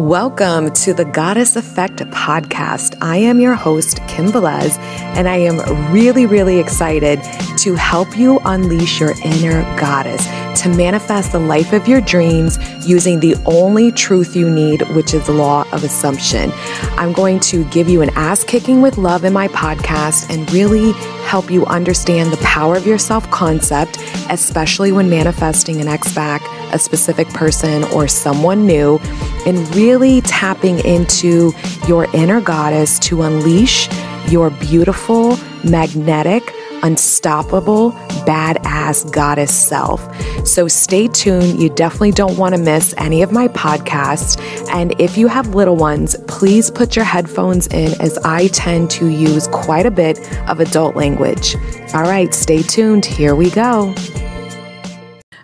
Welcome to the Goddess Effect podcast. I am your host, Kim Velez, and I am really, really excited to help you unleash your inner goddess to manifest the life of your dreams using the only truth you need, which is the law of assumption. I'm going to give you an ass kicking with love in my podcast and really help you understand the power of your self concept, especially when manifesting an ex back, a specific person, or someone new, and really tapping into your inner goddess to unleash your beautiful, magnetic, unstoppable, badass goddess self. So stay tuned. You definitely don't want to miss any of my podcasts. And if you have little ones, please put your headphones in as I tend to use quite a bit of adult language. All right, stay tuned. Here we go.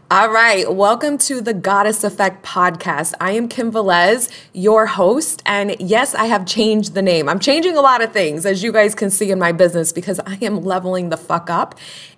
All right, welcome to the Goddess Effect podcast. I am Kim Velez, your host, and yes, I have changed the name. I'm changing a lot of things, as you guys can see in my business, because I am leveling the fuck up.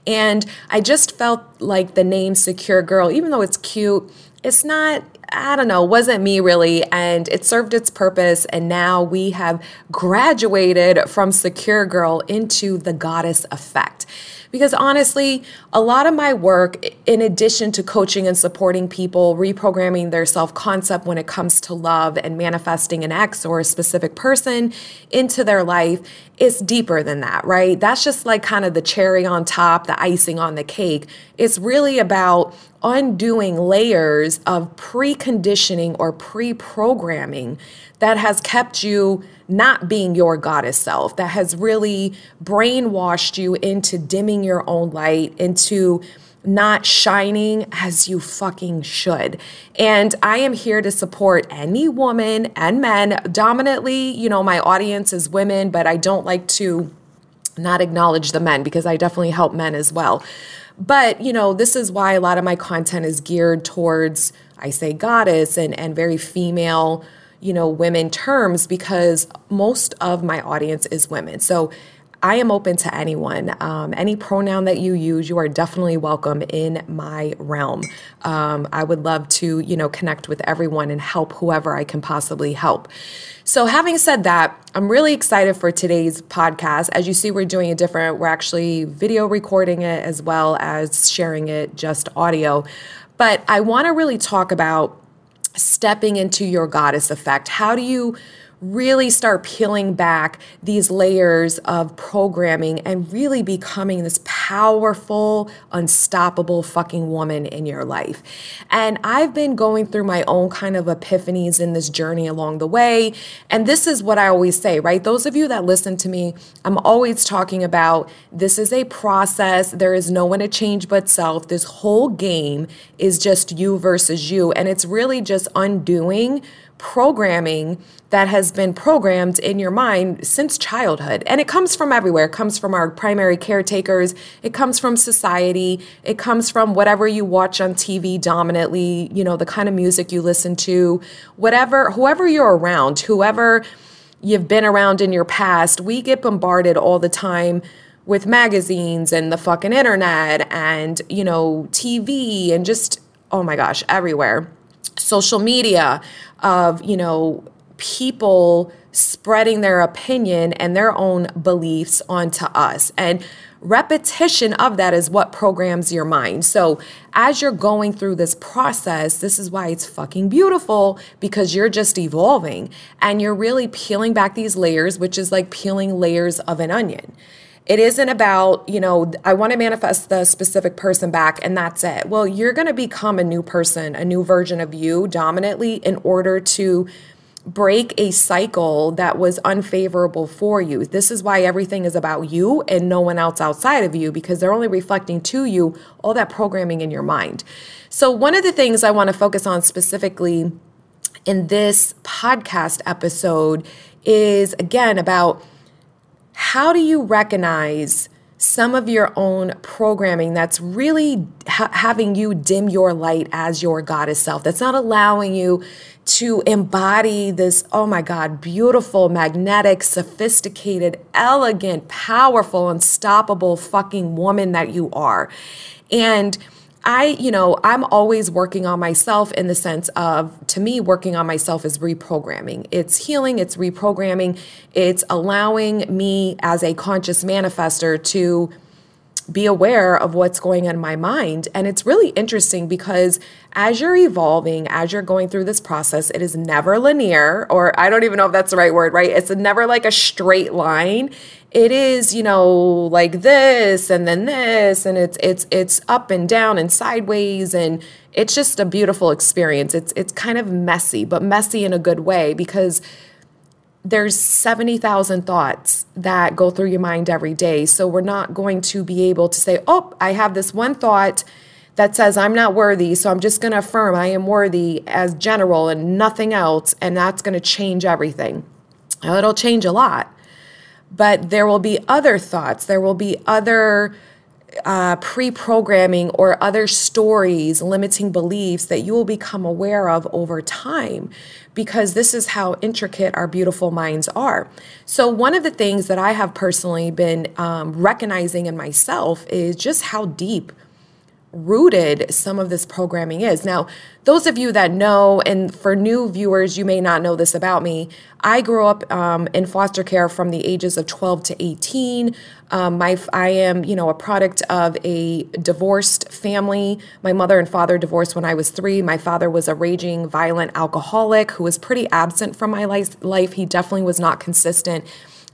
And I just felt like the name Secure Girl, even though it's cute, it's not I don't know, wasn't me really. And it served its purpose. And now we have graduated from Secure Girl into the Goddess Effect. Because honestly, a lot of my work, in addition to coaching and supporting people, reprogramming their self concept when it comes to love and manifesting an ex or a specific person into their life, is deeper than that, right? That's just like kind of the cherry on top, the icing on the cake. It's really about undoing layers of preconditioning or pre programming that has kept you not being your goddess self, that has really brainwashed you into dimming your own light, into not shining as you fucking should. And I am here to support any woman and men. Dominantly, you know, my audience is women, but I don't like to not acknowledge the men because I definitely help men as well. But, you know, this is why a lot of my content is geared towards, I say goddess and, and very female, you know, women terms because most of my audience is women. So I am open to anyone. Um, any pronoun that you use, you are definitely welcome in my realm. Um, I would love to, you know, connect with everyone and help whoever I can possibly help. So, having said that, I'm really excited for today's podcast. As you see, we're doing it different. We're actually video recording it as well as sharing it just audio. But I want to really talk about stepping into your goddess effect. How do you really start peeling back these layers of programming and really becoming this powerful, unstoppable fucking woman in your life. And I've been going through my own kind of epiphanies in this journey along the way. And this is what I always say, right? Those of you that listen to me, I'm always talking about this is a process. There is no one to change but self. This whole game is just you versus you. And it's really just undoing programming that has been programmed in your mind since childhood. And it comes from everywhere. It comes from our primary caretakers, it comes from society, it comes from whatever you watch on TV dominantly, you know, the kind of music you listen to, whatever, whoever you're around, whoever you've been around in your past, we get bombarded all the time with magazines and the fucking internet and, you know, TV and just, oh my gosh, everywhere social media of, you know, people spreading their opinion and their own beliefs onto us. And repetition of that is what programs your mind. So, as you're going through this process, this is why it's fucking beautiful because you're just evolving and you're really peeling back these layers, which is like peeling layers of an onion. It isn't about, you know, I want to manifest the specific person back and that's it. Well, you're going to become a new person, a new version of you dominantly in order to break a cycle that was unfavorable for you. This is why everything is about you and no one else outside of you because they're only reflecting to you all that programming in your mind. So, one of the things I want to focus on specifically in this podcast episode is again about how do you recognize some of your own programming that's really ha- having you dim your light as your goddess self, that's not allowing you to embody this, oh my God, beautiful, magnetic, sophisticated, elegant, powerful, unstoppable fucking woman that you are. And I, you know, I'm always working on myself in the sense of, to me, working on myself is reprogramming. It's healing, it's reprogramming, it's allowing me as a conscious manifester to be aware of what's going on in my mind. And it's really interesting because as you're evolving, as you're going through this process, it is never linear, or I don't even know if that's the right word, right? It's never like a straight line. It is, you know, like this and then this, and it's it's it's up and down and sideways, and it's just a beautiful experience. It's it's kind of messy, but messy in a good way because there's 70,000 thoughts that go through your mind every day. So we're not going to be able to say, oh, I have this one thought that says I'm not worthy. So I'm just going to affirm I am worthy as general and nothing else. And that's going to change everything. It'll change a lot. But there will be other thoughts, there will be other uh, pre programming or other stories, limiting beliefs that you will become aware of over time because this is how intricate our beautiful minds are. So, one of the things that I have personally been um, recognizing in myself is just how deep rooted some of this programming is. Now, those of you that know, and for new viewers, you may not know this about me, I grew up um, in foster care from the ages of 12 to 18. Um, my, I am, you know, a product of a divorced family. My mother and father divorced when I was three. My father was a raging, violent alcoholic who was pretty absent from my life. life. He definitely was not consistent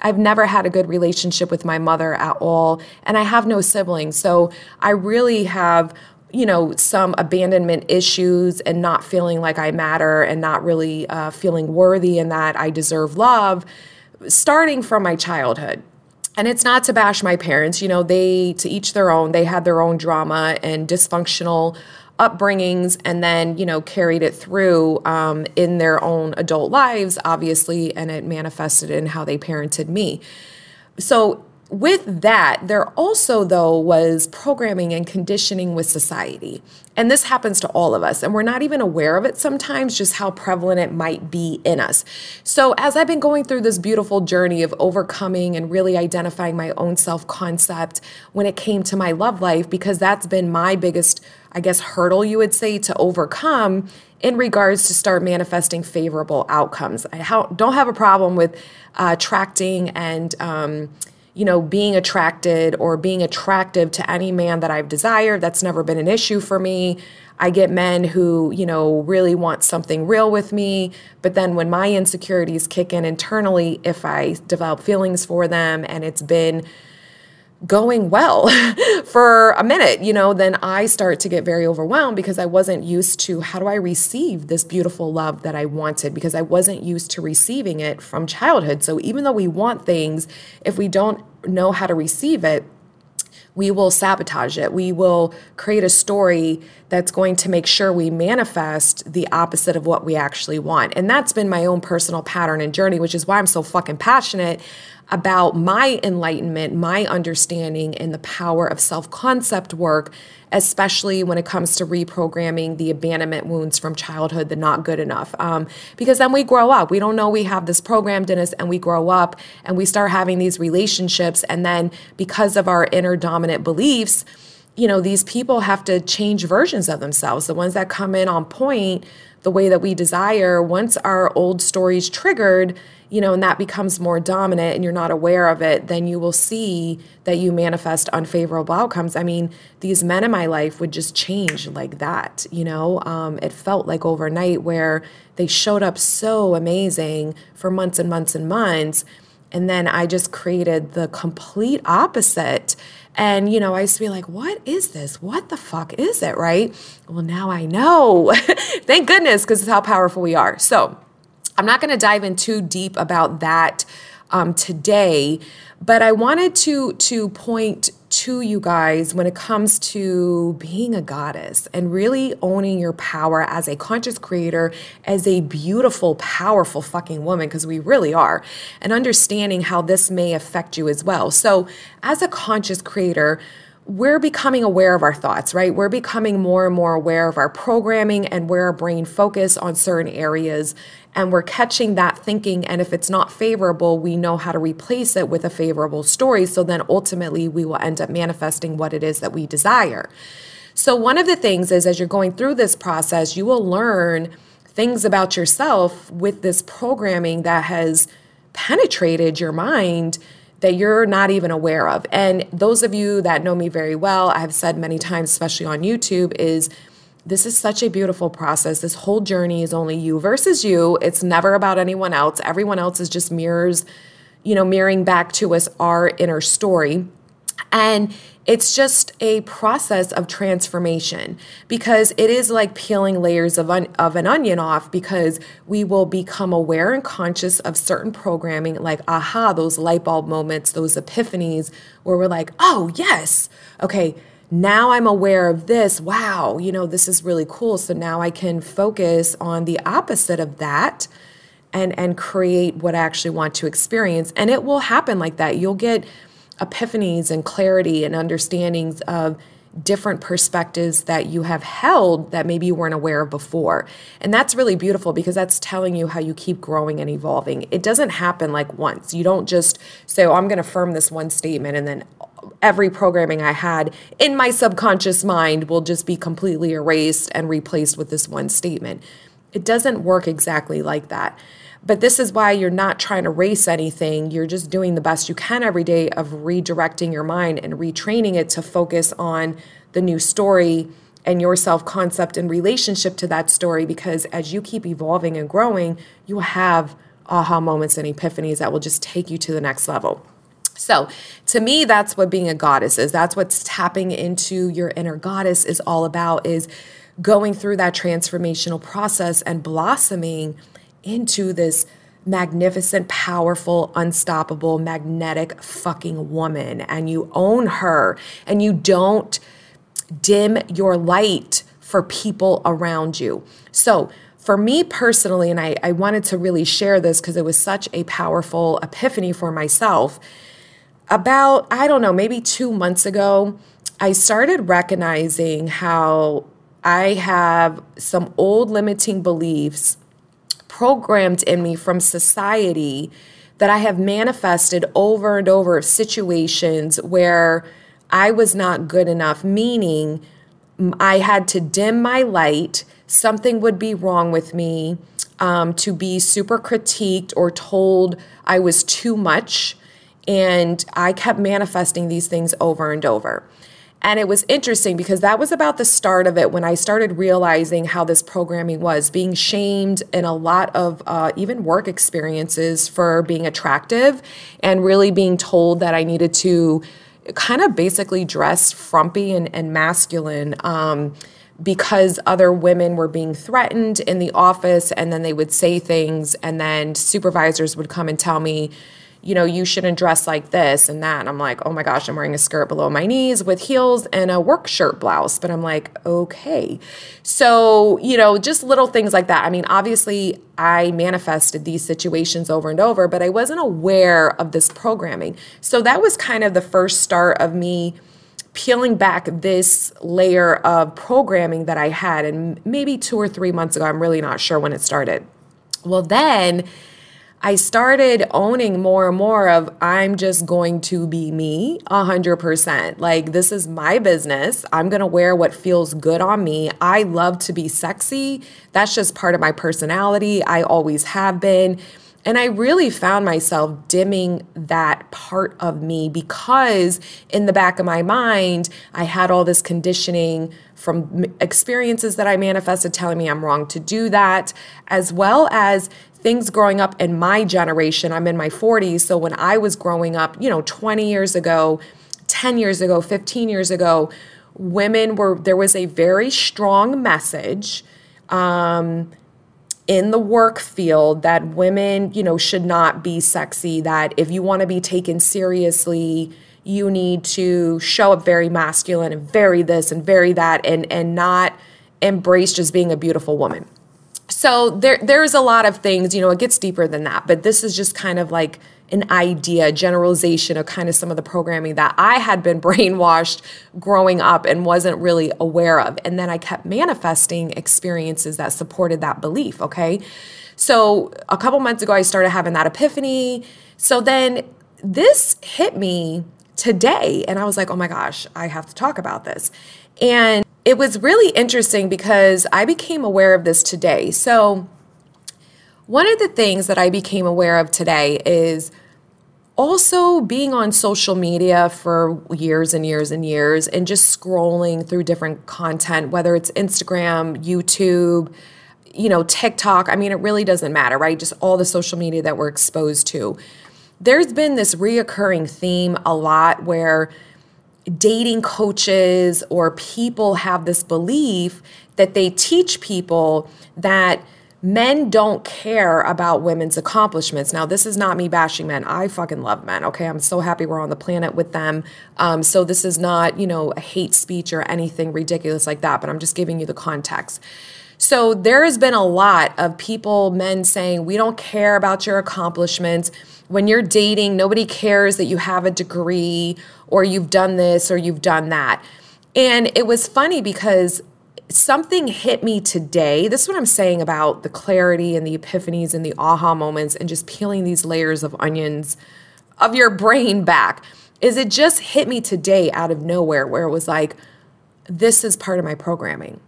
I've never had a good relationship with my mother at all, and I have no siblings. So I really have you know, some abandonment issues and not feeling like I matter and not really uh, feeling worthy and that I deserve love, starting from my childhood. And it's not to bash my parents, you know, they, to each their own, they had their own drama and dysfunctional upbringings and then you know carried it through um, in their own adult lives obviously and it manifested in how they parented me. So with that, there also, though, was programming and conditioning with society. And this happens to all of us, and we're not even aware of it sometimes, just how prevalent it might be in us. So, as I've been going through this beautiful journey of overcoming and really identifying my own self concept when it came to my love life, because that's been my biggest, I guess, hurdle, you would say, to overcome in regards to start manifesting favorable outcomes. I don't have a problem with uh, attracting and, um, you know, being attracted or being attractive to any man that I've desired. That's never been an issue for me. I get men who, you know, really want something real with me. But then when my insecurities kick in internally, if I develop feelings for them and it's been, going well for a minute, you know, then I start to get very overwhelmed because I wasn't used to how do I receive this beautiful love that I wanted because I wasn't used to receiving it from childhood. So even though we want things, if we don't know how to receive it, we will sabotage it. We will create a story that's going to make sure we manifest the opposite of what we actually want. And that's been my own personal pattern and journey, which is why I'm so fucking passionate about my enlightenment, my understanding, and the power of self concept work, especially when it comes to reprogramming the abandonment wounds from childhood, the not good enough. Um, because then we grow up. We don't know we have this programmed in us, and we grow up and we start having these relationships. And then because of our inner dominant beliefs, you know, these people have to change versions of themselves. The ones that come in on point, the way that we desire, once our old stories triggered, you know, and that becomes more dominant and you're not aware of it, then you will see that you manifest unfavorable outcomes. I mean, these men in my life would just change like that, you know? Um, it felt like overnight where they showed up so amazing for months and months and months. And then I just created the complete opposite. And, you know, I used to be like, what is this? What the fuck is it? Right? Well, now I know. Thank goodness, because it's how powerful we are. So, I'm not going to dive in too deep about that um, today, but I wanted to to point to you guys when it comes to being a goddess and really owning your power as a conscious creator, as a beautiful, powerful fucking woman, because we really are, and understanding how this may affect you as well. So, as a conscious creator, we're becoming aware of our thoughts, right? We're becoming more and more aware of our programming and where our brain focus on certain areas and we're catching that thinking and if it's not favorable we know how to replace it with a favorable story so then ultimately we will end up manifesting what it is that we desire So, one of the things is as you're going through this process, you will learn things about yourself with this programming that has penetrated your mind that you're not even aware of. And those of you that know me very well, I have said many times, especially on YouTube, is this is such a beautiful process. This whole journey is only you versus you. It's never about anyone else. Everyone else is just mirrors, you know, mirroring back to us our inner story. And it's just a process of transformation because it is like peeling layers of, un- of an onion off because we will become aware and conscious of certain programming like aha those light bulb moments those epiphanies where we're like oh yes okay now I'm aware of this. Wow, you know, this is really cool. So now I can focus on the opposite of that and and create what I actually want to experience. And it will happen like that. You'll get epiphanies and clarity and understandings of different perspectives that you have held that maybe you weren't aware of before. And that's really beautiful because that's telling you how you keep growing and evolving. It doesn't happen like once. You don't just say, oh, I'm going to affirm this one statement and then every programming I had in my subconscious mind will just be completely erased and replaced with this one statement. It doesn't work exactly like that. But this is why you're not trying to race anything. You're just doing the best you can every day of redirecting your mind and retraining it to focus on the new story and your self concept in relationship to that story. Because as you keep evolving and growing, you will have aha moments and epiphanies that will just take you to the next level. So, to me that's what being a goddess is. That's what's tapping into your inner goddess is all about is going through that transformational process and blossoming into this magnificent, powerful, unstoppable, magnetic fucking woman. And you own her and you don't dim your light for people around you. So, for me personally, and I, I wanted to really share this because it was such a powerful epiphany for myself. About, I don't know, maybe two months ago, I started recognizing how I have some old limiting beliefs programmed in me from society that I have manifested over and over situations where I was not good enough, meaning I had to dim my light, something would be wrong with me, um, to be super critiqued or told I was too much. And I kept manifesting these things over and over. And it was interesting because that was about the start of it when I started realizing how this programming was being shamed in a lot of uh, even work experiences for being attractive and really being told that I needed to kind of basically dress frumpy and, and masculine. Um, because other women were being threatened in the office, and then they would say things, and then supervisors would come and tell me, you know, you shouldn't dress like this and that. And I'm like, oh my gosh, I'm wearing a skirt below my knees with heels and a work shirt blouse. But I'm like, okay. So, you know, just little things like that. I mean, obviously, I manifested these situations over and over, but I wasn't aware of this programming. So that was kind of the first start of me peeling back this layer of programming that I had. And maybe two or three months ago, I'm really not sure when it started. Well, then, I started owning more and more of I'm just going to be me 100%. Like, this is my business. I'm going to wear what feels good on me. I love to be sexy. That's just part of my personality. I always have been. And I really found myself dimming that part of me because in the back of my mind, I had all this conditioning from experiences that I manifested telling me I'm wrong to do that, as well as things growing up in my generation, I'm in my 40s. So when I was growing up, you know, 20 years ago, 10 years ago, 15 years ago, women were, there was a very strong message. Um, in the work field that women, you know, should not be sexy, that if you want to be taken seriously, you need to show up very masculine and very this and very that and and not embrace just being a beautiful woman so there there's a lot of things you know it gets deeper than that but this is just kind of like an idea generalization of kind of some of the programming that i had been brainwashed growing up and wasn't really aware of. And then i kept manifesting experiences that supported that belief okay? So a couple months ago i started having that epiphany. So then this hit me today and i was like oh my gosh i have to talk about this. And it was really interesting because I became aware of this today. So, one of the things that I became aware of today is also being on social media for years and years and years and just scrolling through different content, whether it's Instagram, YouTube, you know, TikTok. I mean, it really doesn't matter, right? Just all the social media that we're exposed to. There's been this reoccurring theme a lot where dating coaches or people have this belief that they teach people that men don't care about women's accomplishments. Now, this is not me bashing men. I fucking love men. Okay, I'm so happy we're on the planet with them. Um, so this is not, you know, a hate speech or anything ridiculous like that. But I'm just giving you the context. So there has been a lot of people, men saying, we don't care about your accomplishments. When you're dating, nobody cares that you have a degree or you've done this or you've done that. And it was funny because something hit me today. This is what I'm saying about the clarity and the epiphanies and the aha moments and just peeling these layers of onions of your brain back. Is it just hit me today out of nowhere where it was like, this is part of my programming.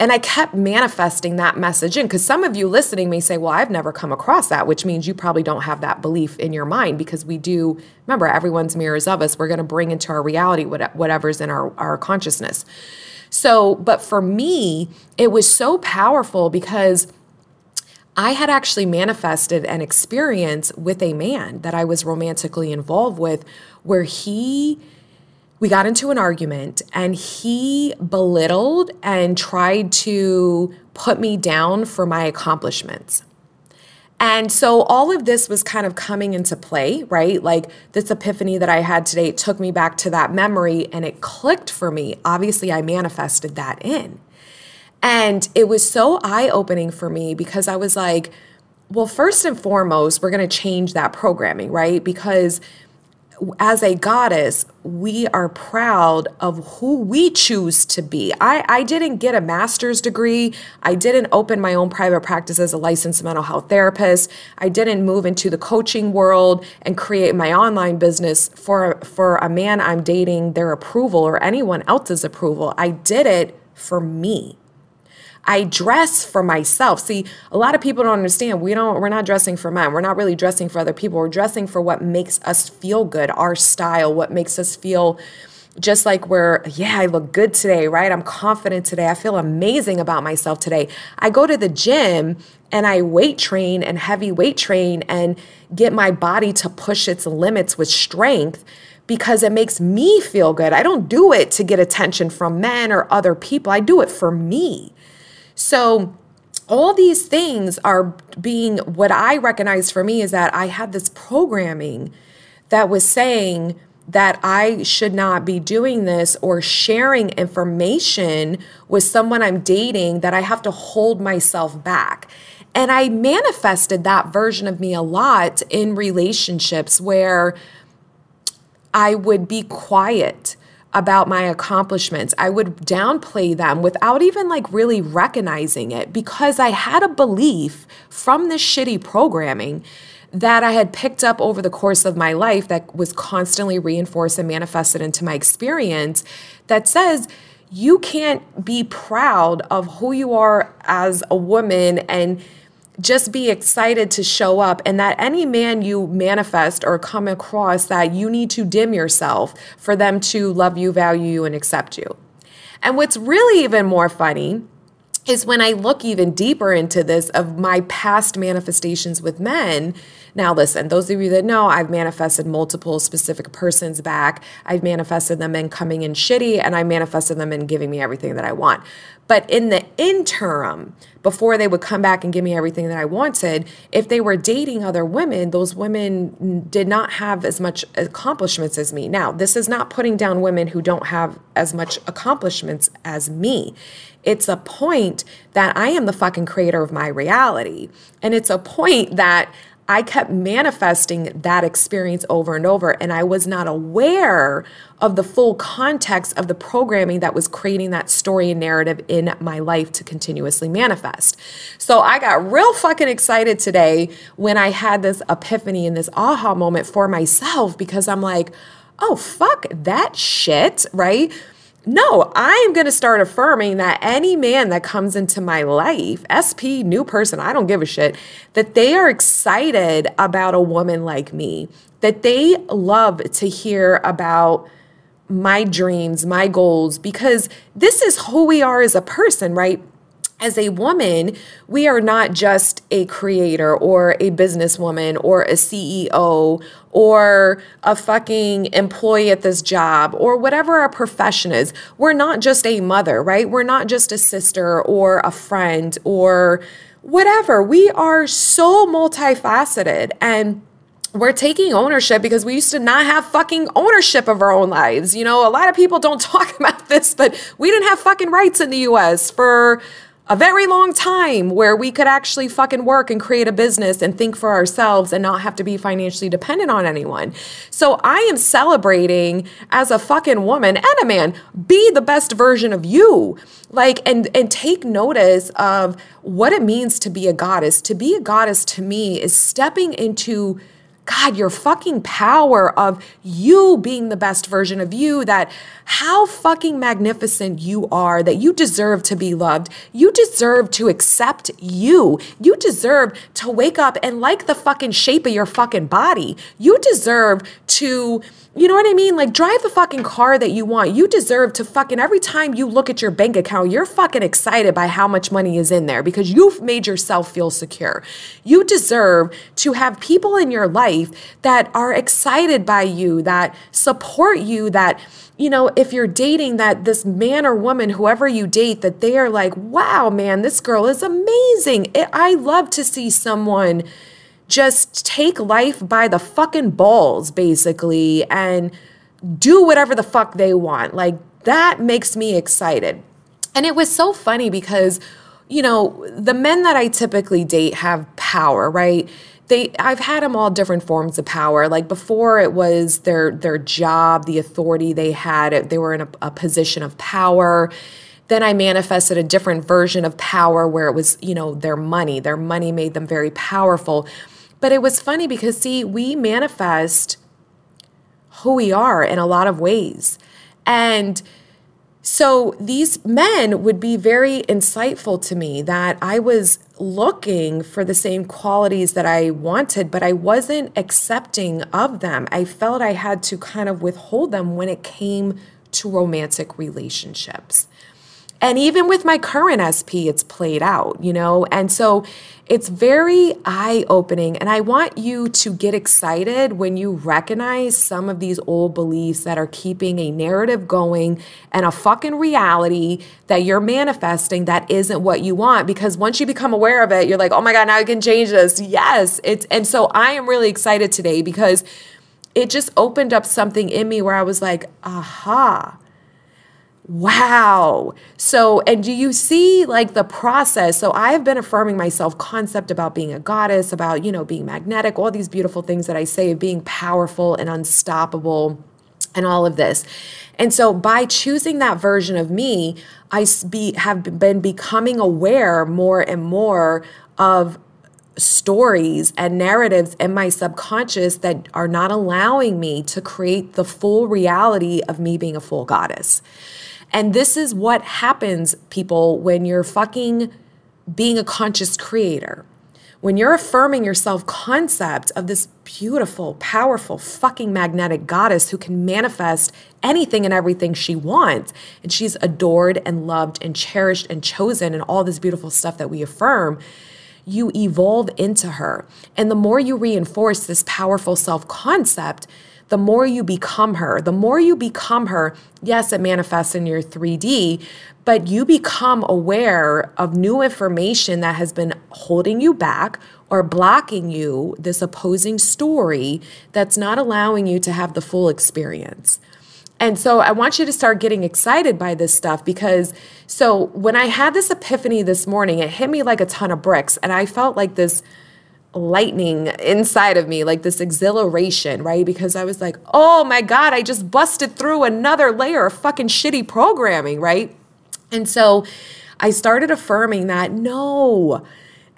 And I kept manifesting that message in because some of you listening may say, Well, I've never come across that, which means you probably don't have that belief in your mind because we do, remember, everyone's mirrors of us. We're going to bring into our reality whatever's in our, our consciousness. So, but for me, it was so powerful because I had actually manifested an experience with a man that I was romantically involved with where he we got into an argument and he belittled and tried to put me down for my accomplishments. And so all of this was kind of coming into play, right? Like this epiphany that I had today took me back to that memory and it clicked for me. Obviously, I manifested that in. And it was so eye opening for me because I was like, well, first and foremost, we're going to change that programming, right? Because as a goddess, we are proud of who we choose to be. I, I didn't get a master's degree. I didn't open my own private practice as a licensed mental health therapist. I didn't move into the coaching world and create my online business for, for a man I'm dating, their approval or anyone else's approval. I did it for me. I dress for myself. See, a lot of people don't understand. We don't we're not dressing for men. We're not really dressing for other people. We're dressing for what makes us feel good, our style, what makes us feel just like we're, yeah, I look good today, right? I'm confident today. I feel amazing about myself today. I go to the gym and I weight train and heavy weight train and get my body to push its limits with strength because it makes me feel good. I don't do it to get attention from men or other people. I do it for me. So, all these things are being what I recognize for me is that I had this programming that was saying that I should not be doing this or sharing information with someone I'm dating, that I have to hold myself back. And I manifested that version of me a lot in relationships where I would be quiet about my accomplishments. I would downplay them without even like really recognizing it because I had a belief from this shitty programming that I had picked up over the course of my life that was constantly reinforced and manifested into my experience that says, you can't be proud of who you are as a woman and just be excited to show up and that any man you manifest or come across that you need to dim yourself for them to love you, value you, and accept you. And what's really even more funny is when I look even deeper into this of my past manifestations with men. Now, listen, those of you that know, I've manifested multiple specific persons back. I've manifested them in coming in shitty, and I manifested them in giving me everything that I want. But in the interim, before they would come back and give me everything that I wanted, if they were dating other women, those women did not have as much accomplishments as me. Now, this is not putting down women who don't have as much accomplishments as me. It's a point that I am the fucking creator of my reality. And it's a point that I kept manifesting that experience over and over, and I was not aware of the full context of the programming that was creating that story and narrative in my life to continuously manifest. So I got real fucking excited today when I had this epiphany and this aha moment for myself because I'm like, oh, fuck that shit, right? No, I am going to start affirming that any man that comes into my life, SP, new person, I don't give a shit, that they are excited about a woman like me, that they love to hear about my dreams, my goals, because this is who we are as a person, right? As a woman, we are not just a creator or a businesswoman or a CEO or a fucking employee at this job or whatever our profession is. We're not just a mother, right? We're not just a sister or a friend or whatever. We are so multifaceted and we're taking ownership because we used to not have fucking ownership of our own lives. You know, a lot of people don't talk about this, but we didn't have fucking rights in the US for a very long time where we could actually fucking work and create a business and think for ourselves and not have to be financially dependent on anyone. So I am celebrating as a fucking woman and a man, be the best version of you. Like and and take notice of what it means to be a goddess. To be a goddess to me is stepping into God, your fucking power of you being the best version of you, that how fucking magnificent you are, that you deserve to be loved. You deserve to accept you. You deserve to wake up and like the fucking shape of your fucking body. You deserve to you know what I mean? Like, drive the fucking car that you want. You deserve to fucking, every time you look at your bank account, you're fucking excited by how much money is in there because you've made yourself feel secure. You deserve to have people in your life that are excited by you, that support you, that, you know, if you're dating that this man or woman, whoever you date, that they are like, wow, man, this girl is amazing. I love to see someone just take life by the fucking balls, basically, and do whatever the fuck they want. Like, that makes me excited. And it was so funny because, you know, the men that I typically date have power, right? They, I've had them all different forms of power. Like before, it was their their job, the authority they had. They were in a, a position of power then I manifested a different version of power where it was, you know, their money. Their money made them very powerful. But it was funny because, see, we manifest who we are in a lot of ways. And so these men would be very insightful to me that I was looking for the same qualities that I wanted, but I wasn't accepting of them. I felt I had to kind of withhold them when it came to romantic relationships. And even with my current SP, it's played out, you know? And so it's very eye opening. And I want you to get excited when you recognize some of these old beliefs that are keeping a narrative going and a fucking reality that you're manifesting that isn't what you want. Because once you become aware of it, you're like, oh my God, now I can change this. Yes. It's, and so I am really excited today because it just opened up something in me where I was like, aha Wow. So, and do you see like the process? So, I've been affirming myself concept about being a goddess, about, you know, being magnetic, all these beautiful things that I say of being powerful and unstoppable and all of this. And so, by choosing that version of me, I be, have been becoming aware more and more of stories and narratives in my subconscious that are not allowing me to create the full reality of me being a full goddess. And this is what happens, people, when you're fucking being a conscious creator. When you're affirming your self concept of this beautiful, powerful, fucking magnetic goddess who can manifest anything and everything she wants, and she's adored and loved and cherished and chosen, and all this beautiful stuff that we affirm, you evolve into her. And the more you reinforce this powerful self concept, the more you become her. The more you become her, yes, it manifests in your 3D, but you become aware of new information that has been holding you back or blocking you, this opposing story that's not allowing you to have the full experience. And so I want you to start getting excited by this stuff because so when I had this epiphany this morning, it hit me like a ton of bricks and I felt like this lightning inside of me, like this exhilaration, right? Because I was like, oh my God, I just busted through another layer of fucking shitty programming, right? And so I started affirming that no,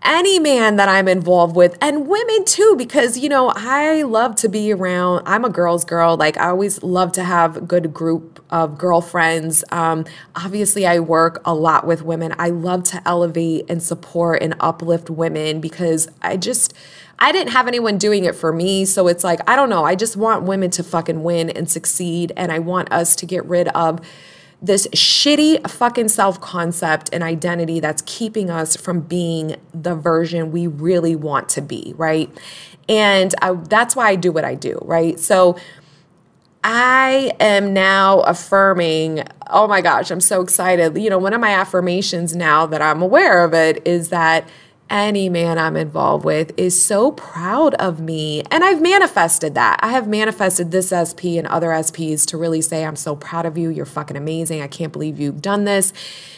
any man that I'm involved with and women too, because, you know, I love to be around, I'm a girl's girl. Like, I always love to have good group of girlfriends. Um, obviously, I work a lot with women. I love to elevate and support and uplift women because I just, I didn't have anyone doing it for me. So it's like, I don't know. I just want women to fucking win and succeed. And I want us to get rid of this shitty fucking self concept and identity that's keeping us from being the version we really want to be, right? And I, that's why I do what I do, right? So I am now affirming, oh my gosh, I'm so excited. You know, one of my affirmations now that I'm aware of it is that any man I'm involved with is so proud of me. And I've manifested that. I have manifested this SP and other SPs to really say, I'm so proud of you. You're fucking amazing. I can't believe you've done this.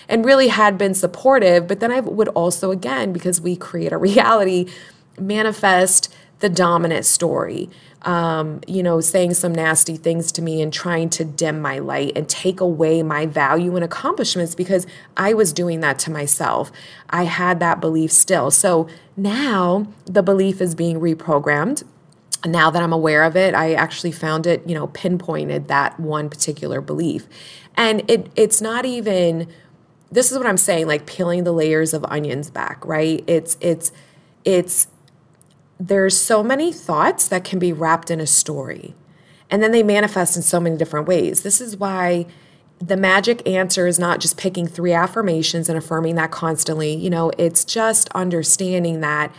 And really had been supportive. But then I would also, again, because we create a reality, manifest the dominant story um, you know, saying some nasty things to me and trying to dim my light and take away my value and accomplishments because I was doing that to myself. I had that belief still. So now the belief is being reprogrammed. Now that I'm aware of it, I actually found it, you know, pinpointed that one particular belief. And it it's not even this is what I'm saying, like peeling the layers of onions back, right? It's it's it's there's so many thoughts that can be wrapped in a story. And then they manifest in so many different ways. This is why the magic answer is not just picking three affirmations and affirming that constantly. You know, it's just understanding that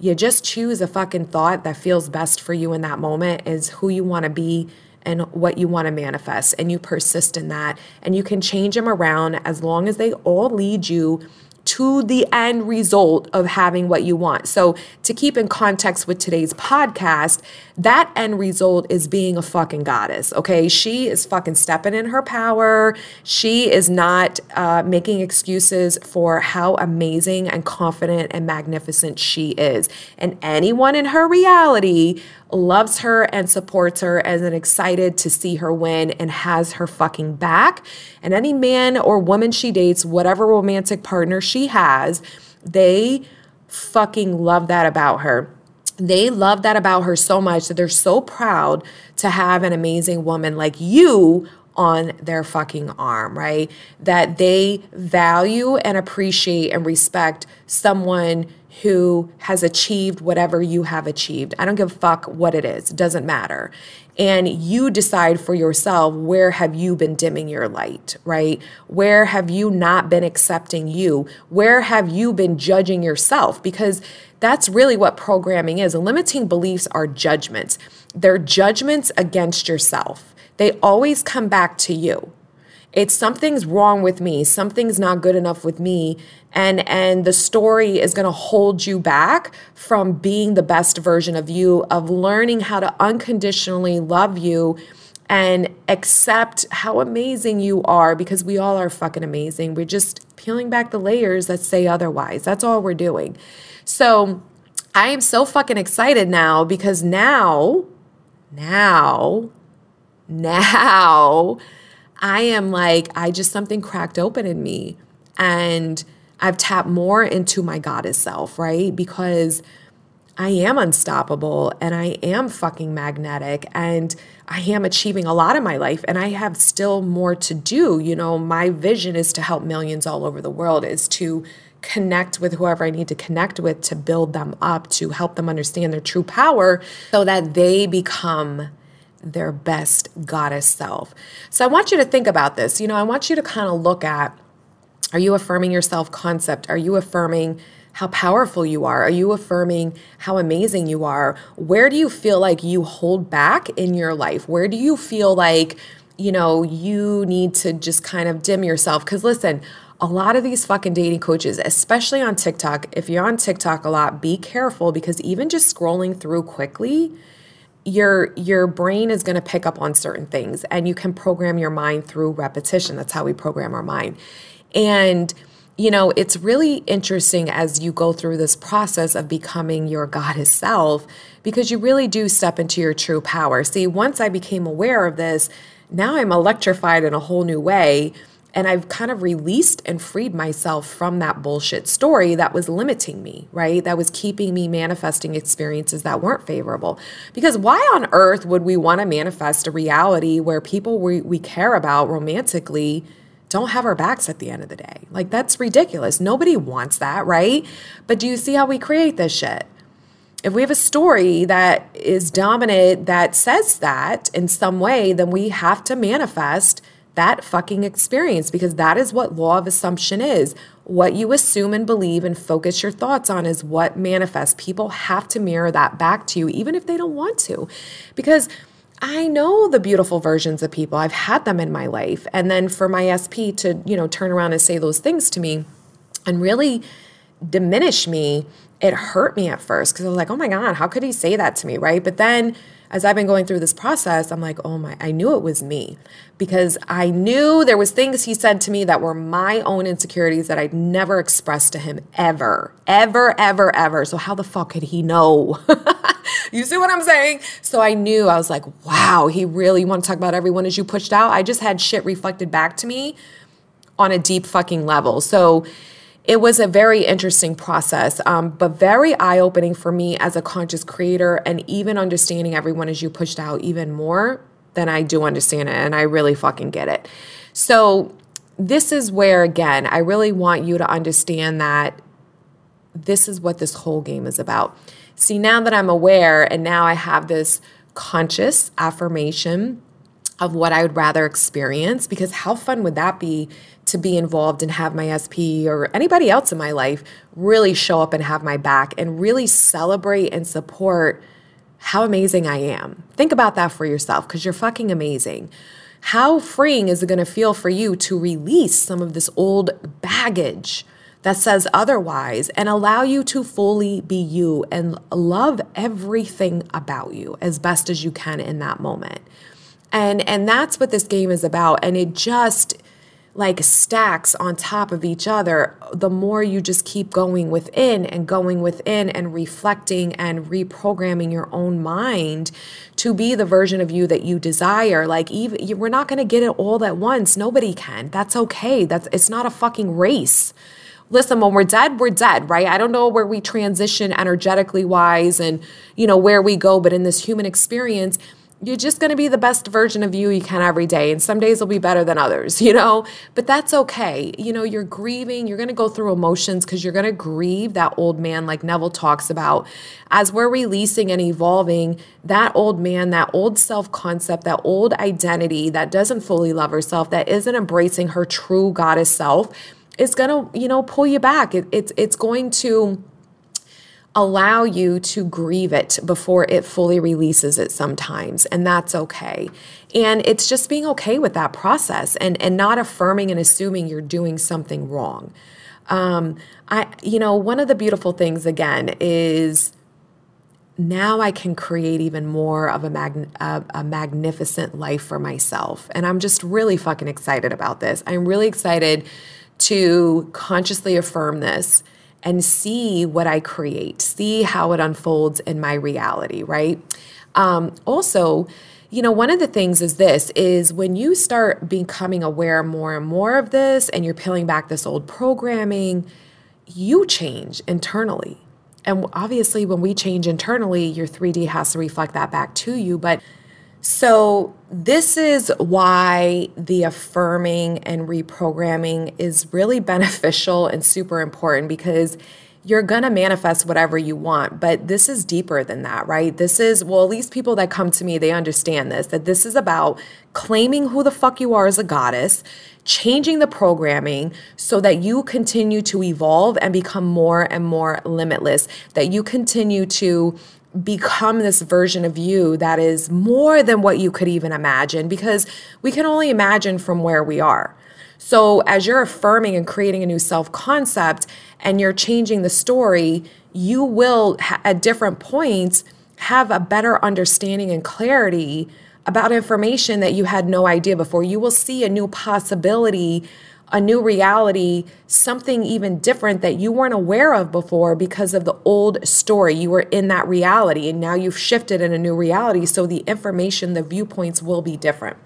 you just choose a fucking thought that feels best for you in that moment is who you want to be and what you want to manifest and you persist in that and you can change them around as long as they all lead you to the end result of having what you want. So, to keep in context with today's podcast, that end result is being a fucking goddess, okay? She is fucking stepping in her power. She is not uh, making excuses for how amazing and confident and magnificent she is. And anyone in her reality loves her and supports her and excited to see her win and has her fucking back. And any man or woman she dates, whatever romantic partner she has, they fucking love that about her. They love that about her so much that they're so proud to have an amazing woman like you on their fucking arm, right? That they value and appreciate and respect someone who has achieved whatever you have achieved. I don't give a fuck what it is, it doesn't matter. And you decide for yourself where have you been dimming your light, right? Where have you not been accepting you? Where have you been judging yourself? Because that's really what programming is. Limiting beliefs are judgments. They're judgments against yourself. They always come back to you it's something's wrong with me. Something's not good enough with me. And and the story is going to hold you back from being the best version of you of learning how to unconditionally love you and accept how amazing you are because we all are fucking amazing. We're just peeling back the layers that say otherwise. That's all we're doing. So i am so fucking excited now because now now now I am like, I just something cracked open in me and I've tapped more into my goddess self, right? Because I am unstoppable and I am fucking magnetic and I am achieving a lot in my life and I have still more to do. You know, my vision is to help millions all over the world, is to connect with whoever I need to connect with to build them up, to help them understand their true power so that they become their best goddess self. So I want you to think about this. You know, I want you to kind of look at are you affirming your self concept? Are you affirming how powerful you are? Are you affirming how amazing you are? Where do you feel like you hold back in your life? Where do you feel like, you know, you need to just kind of dim yourself? Because listen, a lot of these fucking dating coaches, especially on TikTok, if you're on TikTok a lot, be careful because even just scrolling through quickly, your your brain is going to pick up on certain things and you can program your mind through repetition. That's how we program our mind. And you know it's really interesting as you go through this process of becoming your goddess self because you really do step into your true power. See once i became aware of this now i'm electrified in a whole new way and I've kind of released and freed myself from that bullshit story that was limiting me, right? That was keeping me manifesting experiences that weren't favorable. Because why on earth would we want to manifest a reality where people we, we care about romantically don't have our backs at the end of the day? Like, that's ridiculous. Nobody wants that, right? But do you see how we create this shit? If we have a story that is dominant that says that in some way, then we have to manifest that fucking experience because that is what law of assumption is. What you assume and believe and focus your thoughts on is what manifests. People have to mirror that back to you, even if they don't want to. Because I know the beautiful versions of people. I've had them in my life. And then for my SP to, you know, turn around and say those things to me and really diminish me, it hurt me at first because I was like, oh my God, how could he say that to me? Right. But then as I've been going through this process, I'm like, oh my, I knew it was me because I knew there was things he said to me that were my own insecurities that I'd never expressed to him ever, ever, ever, ever. So how the fuck could he know? you see what I'm saying? So I knew I was like, wow, he really want to talk about everyone is you pushed out. I just had shit reflected back to me on a deep fucking level. So it was a very interesting process, um, but very eye opening for me as a conscious creator, and even understanding everyone is you pushed out even more than I do understand it. And I really fucking get it. So, this is where, again, I really want you to understand that this is what this whole game is about. See, now that I'm aware and now I have this conscious affirmation of what I would rather experience, because how fun would that be to be involved and have my SP or anybody else in my life really show up and have my back and really celebrate and support how amazing I am. Think about that for yourself because you're fucking amazing. How freeing is it going to feel for you to release some of this old baggage that says otherwise and allow you to fully be you and love everything about you as best as you can in that moment? And and that's what this game is about and it just like stacks on top of each other, the more you just keep going within and going within and reflecting and reprogramming your own mind to be the version of you that you desire. Like even we're not going to get it all at once. Nobody can. That's okay. That's it's not a fucking race. Listen, when we're dead, we're dead, right? I don't know where we transition energetically wise and you know where we go, but in this human experience, you're just going to be the best version of you you can every day and some days will be better than others you know? But that's okay. You know you're grieving you're going to go through emotions because you're going to grieve that old man like neville talks about. As we're releasing and evolving that old man that old self concept that old identity that doesn't fully love herself that isn't embracing her true goddess self is going to you know pull you back. It, it's it's going to allow you to grieve it before it fully releases it sometimes and that's okay and it's just being okay with that process and and not affirming and assuming you're doing something wrong um i you know one of the beautiful things again is now I can create even more of a, mag- a, a, magnificent life for myself. And I'm just really fucking excited about this. I'm really excited to consciously affirm this and see what I create, see how it unfolds in my reality, right? Um, also, you know, one of the things is this is when you start becoming aware more and more of this and you're peeling back this old programming, you change internally. And obviously, when we change internally, your 3D has to reflect that back to you. But so, this is why the affirming and reprogramming is really beneficial and super important because you're going to manifest whatever you want. But this is deeper than that, right? This is, well, at least people that come to me, they understand this, that this is about claiming who the fuck you are as a goddess, changing the programming so that you continue to evolve and become more and more limitless, that you continue to become this version of you that is more than what you could even imagine because we can only imagine from where we are. So, as you're affirming and creating a new self concept and you're changing the story, you will, at different points, have a better understanding and clarity about information that you had no idea before. You will see a new possibility a new reality, something even different that you weren't aware of before because of the old story. You were in that reality and now you've shifted in a new reality. So the information, the viewpoints will be different.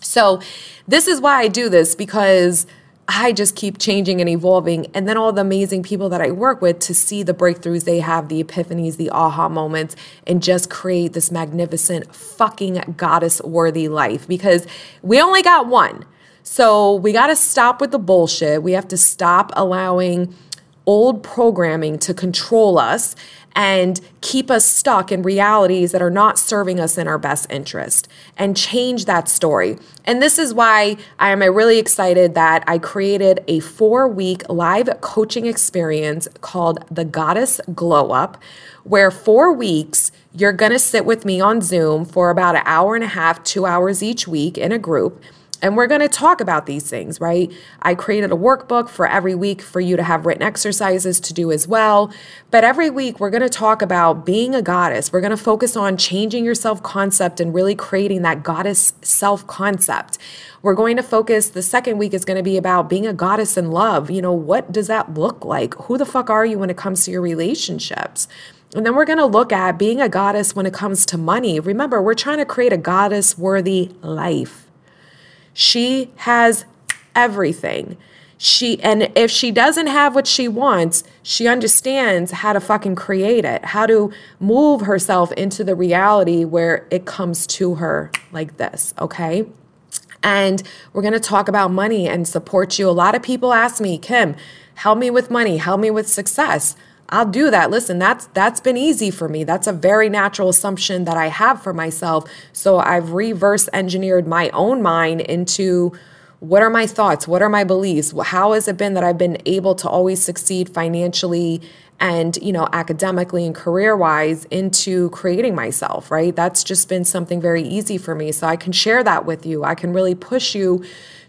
So, this is why I do this because I just keep changing and evolving. And then all the amazing people that I work with to see the breakthroughs they have, the epiphanies, the aha moments, and just create this magnificent fucking goddess worthy life because we only got one. So we got to stop with the bullshit. We have to stop allowing old programming to control us and keep us stuck in realities that are not serving us in our best interest and change that story. And this is why I am really excited that I created a four week live coaching experience called the Goddess Glow Up, where four weeks you're gonna sit with me on Zoom for about an hour and a half, two hours each week in a group and we're going to talk about these things, right? I created a workbook for every week for you to have written exercises to do as well. But every week, we're going to talk about being a goddess. We're going to focus on changing your self concept and really creating that goddess self concept. We're going to focus, the second week is going to be about being a goddess in love. You know, what does that look like? Who the fuck are you when it comes to your relationships? And then we're going to look at being a goddess when it comes to money. Remember, we're trying to create a goddess worthy life. She has everything. She and if she doesn't have what she wants, she understands how to fucking create it, how to move herself into the reality where it comes to her like this, okay? And we're going to talk about money and support you. A lot of people ask me, "Kim, help me with money, help me with success." I'll do that. Listen, that's that's been easy for me. That's a very natural assumption that I have for myself. So I've reverse engineered my own mind into what are my thoughts? What are my beliefs? How has it been that I've been able to always succeed financially and, you know, academically and career-wise into creating myself, right? That's just been something very easy for me. So I can share that with you. I can really push you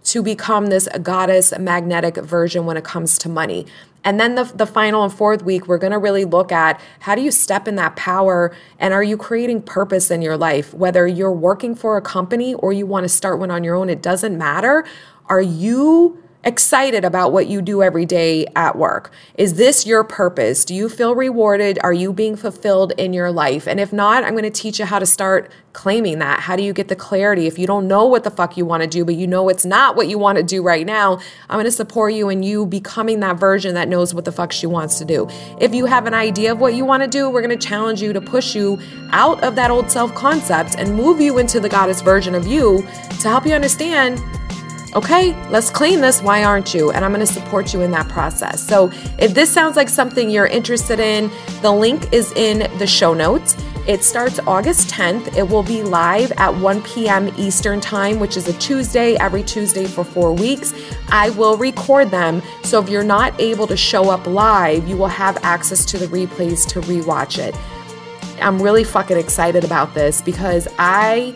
to become this goddess magnetic version when it comes to money. And then the, the final and fourth week, we're going to really look at how do you step in that power and are you creating purpose in your life? Whether you're working for a company or you want to start one on your own, it doesn't matter. Are you excited about what you do every day at work? Is this your purpose? Do you feel rewarded? Are you being fulfilled in your life? And if not, I'm going to teach you how to start claiming that. How do you get the clarity? If you don't know what the fuck you want to do, but you know it's not what you want to do right now, I'm going to support you in you becoming that version that knows what the fuck she wants to do. If you have an idea of what you want to do, we're going to challenge you to push you out of that old self concept and move you into the goddess version of you to help you understand okay, let's clean this. Why aren't you? And I'm going to support you in that process. So if this sounds like something you're interested in, the link is in the show notes. It starts August 10th. It will be live at 1 p.m. Eastern Time, which is a Tuesday, every Tuesday for four weeks. I will record them. So if you're not able to show up live, you will have access to the replays to rewatch it. I'm really fucking excited about this because I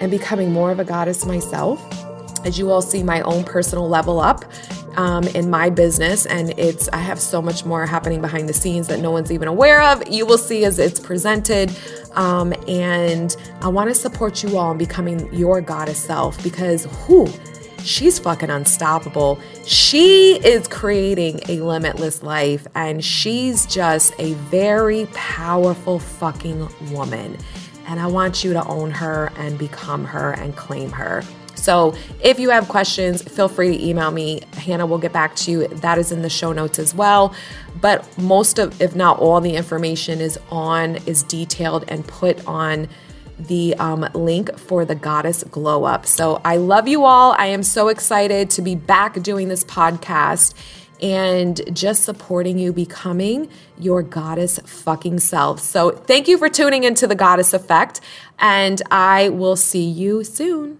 am becoming more of a goddess myself as you all see my own personal level up um, in my business and it's i have so much more happening behind the scenes that no one's even aware of. You will see as it's presented um, and i want to support you all in becoming your goddess self because who she's fucking unstoppable. She is creating a limitless life and she's just a very powerful fucking woman. And i want you to own her and become her and claim her so if you have questions, feel free to email me. Hannah will get back to you. That is in the show notes as well. But most of, if not all, the information is on, is detailed and put on the um, link for the Goddess Glow Up. So I love you all. I am so excited to be back doing this podcast and just supporting you becoming your goddess fucking self. So thank you for tuning into the Goddess Effect, and I will see you soon.